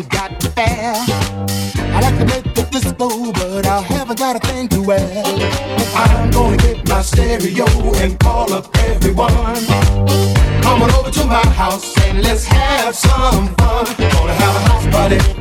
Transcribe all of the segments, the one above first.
ain't got fare. I like to make the disco, but I haven't got a thing to wear. I'm gonna get my stereo and call up everyone. Come on over to my house and let's have some fun. Gonna have a house party.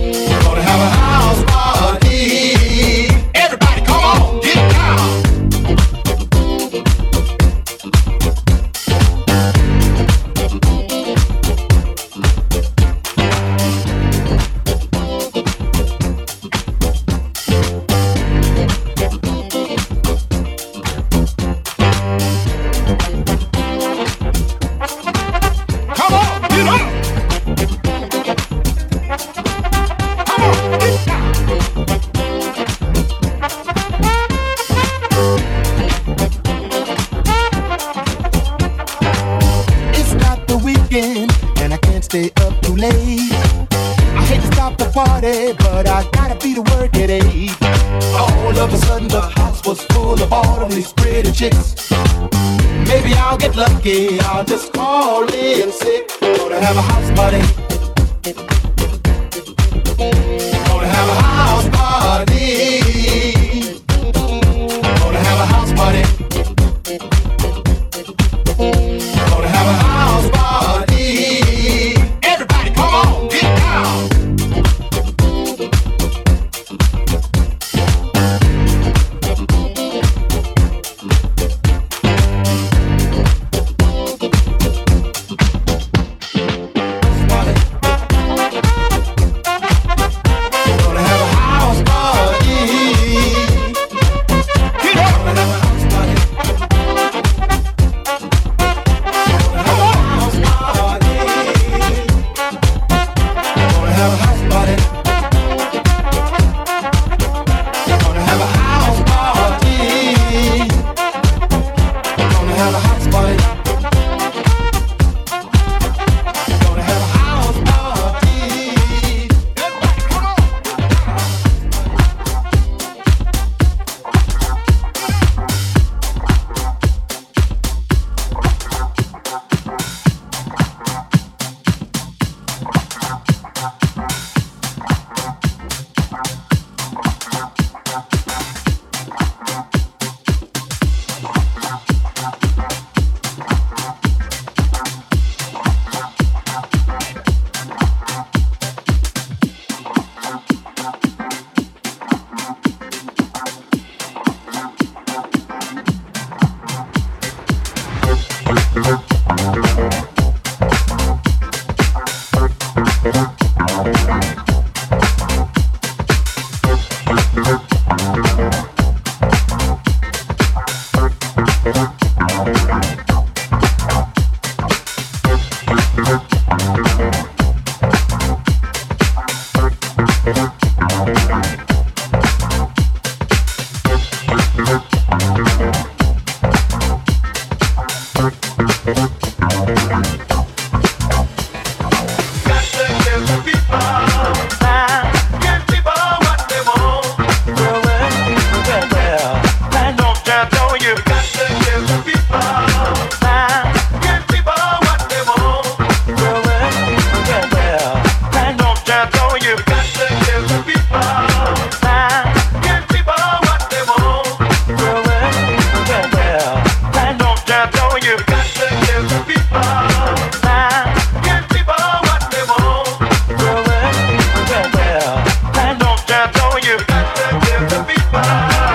We're gonna have a house party. I join you. To the.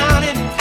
shining.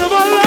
of our.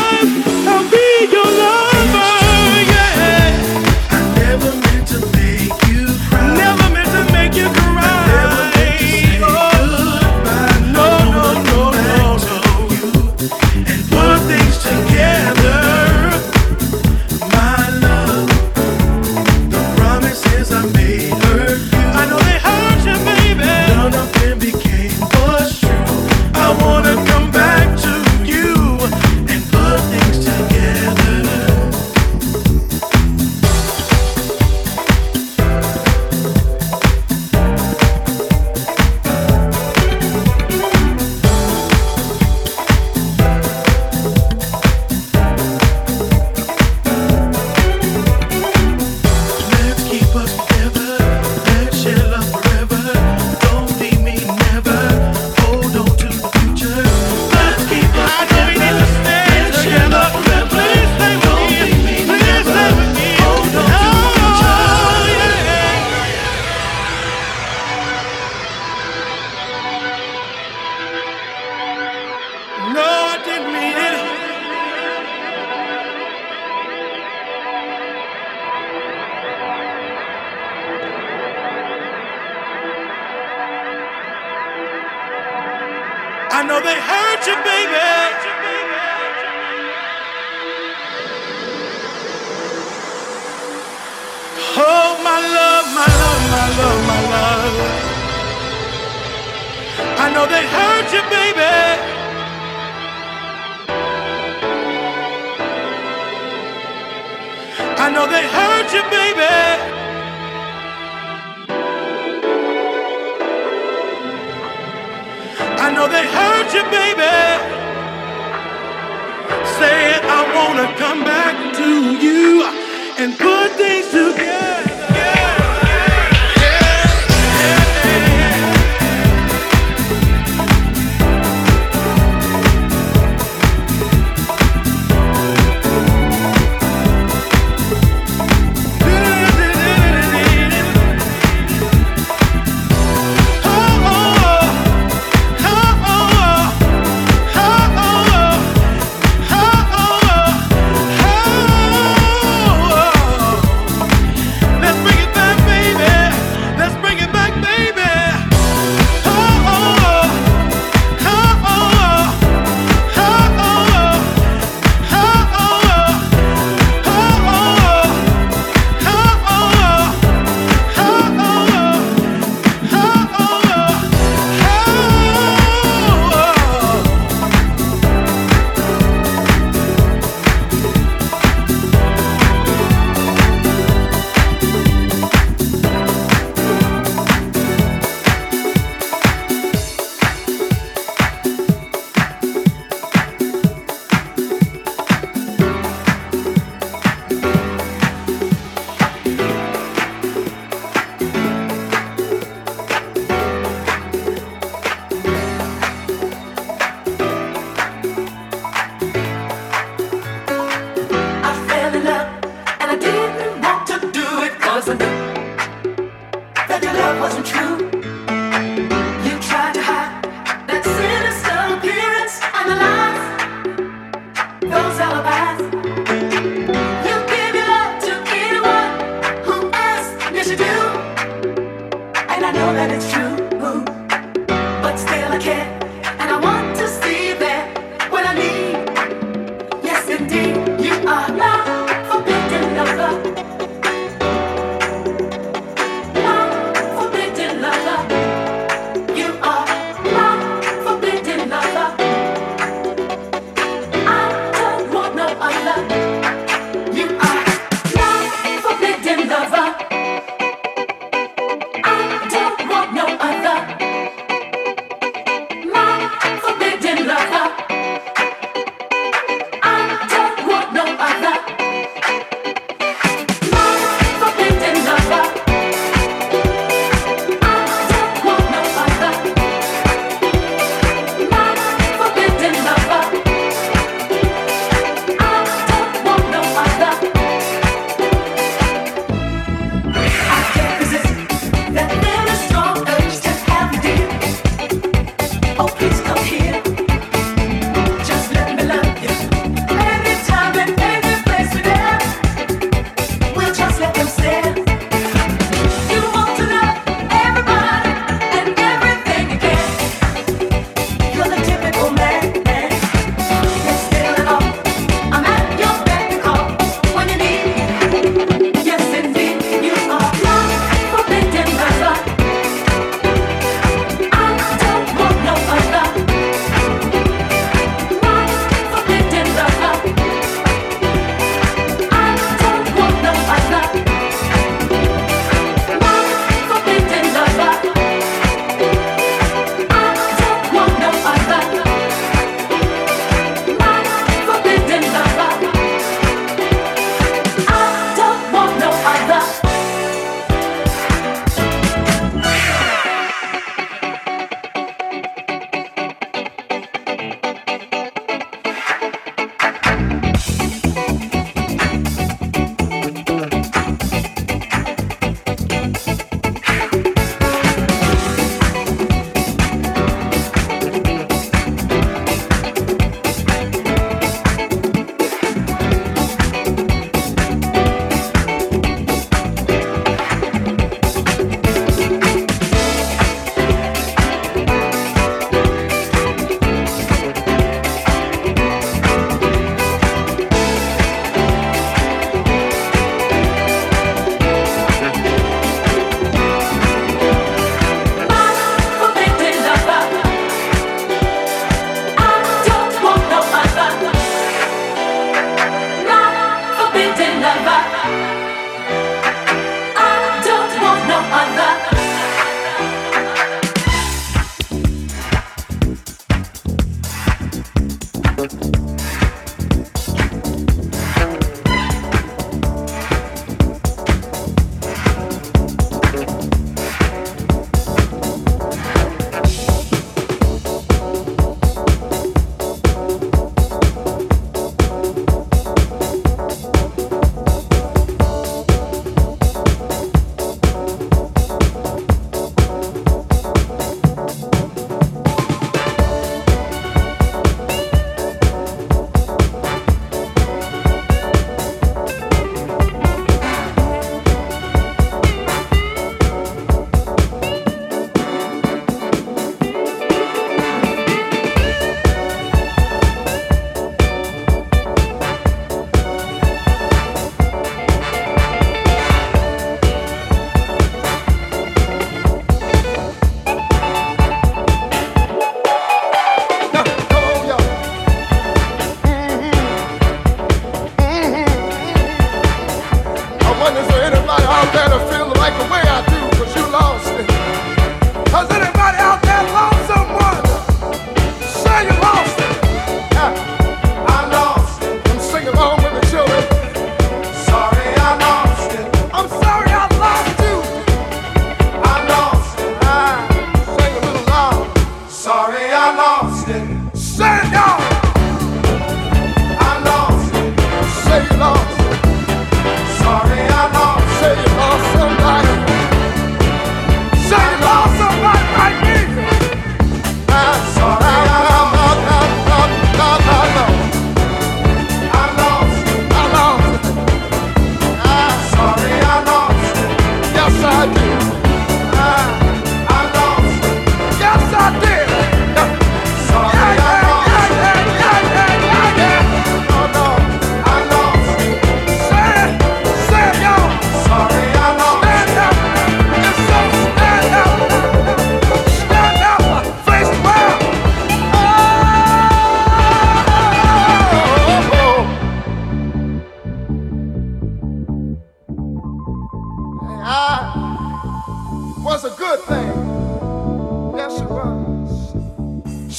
I know they hurt you, baby. Said I wanna come back to you and put things together.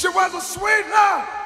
She was. A sweet love.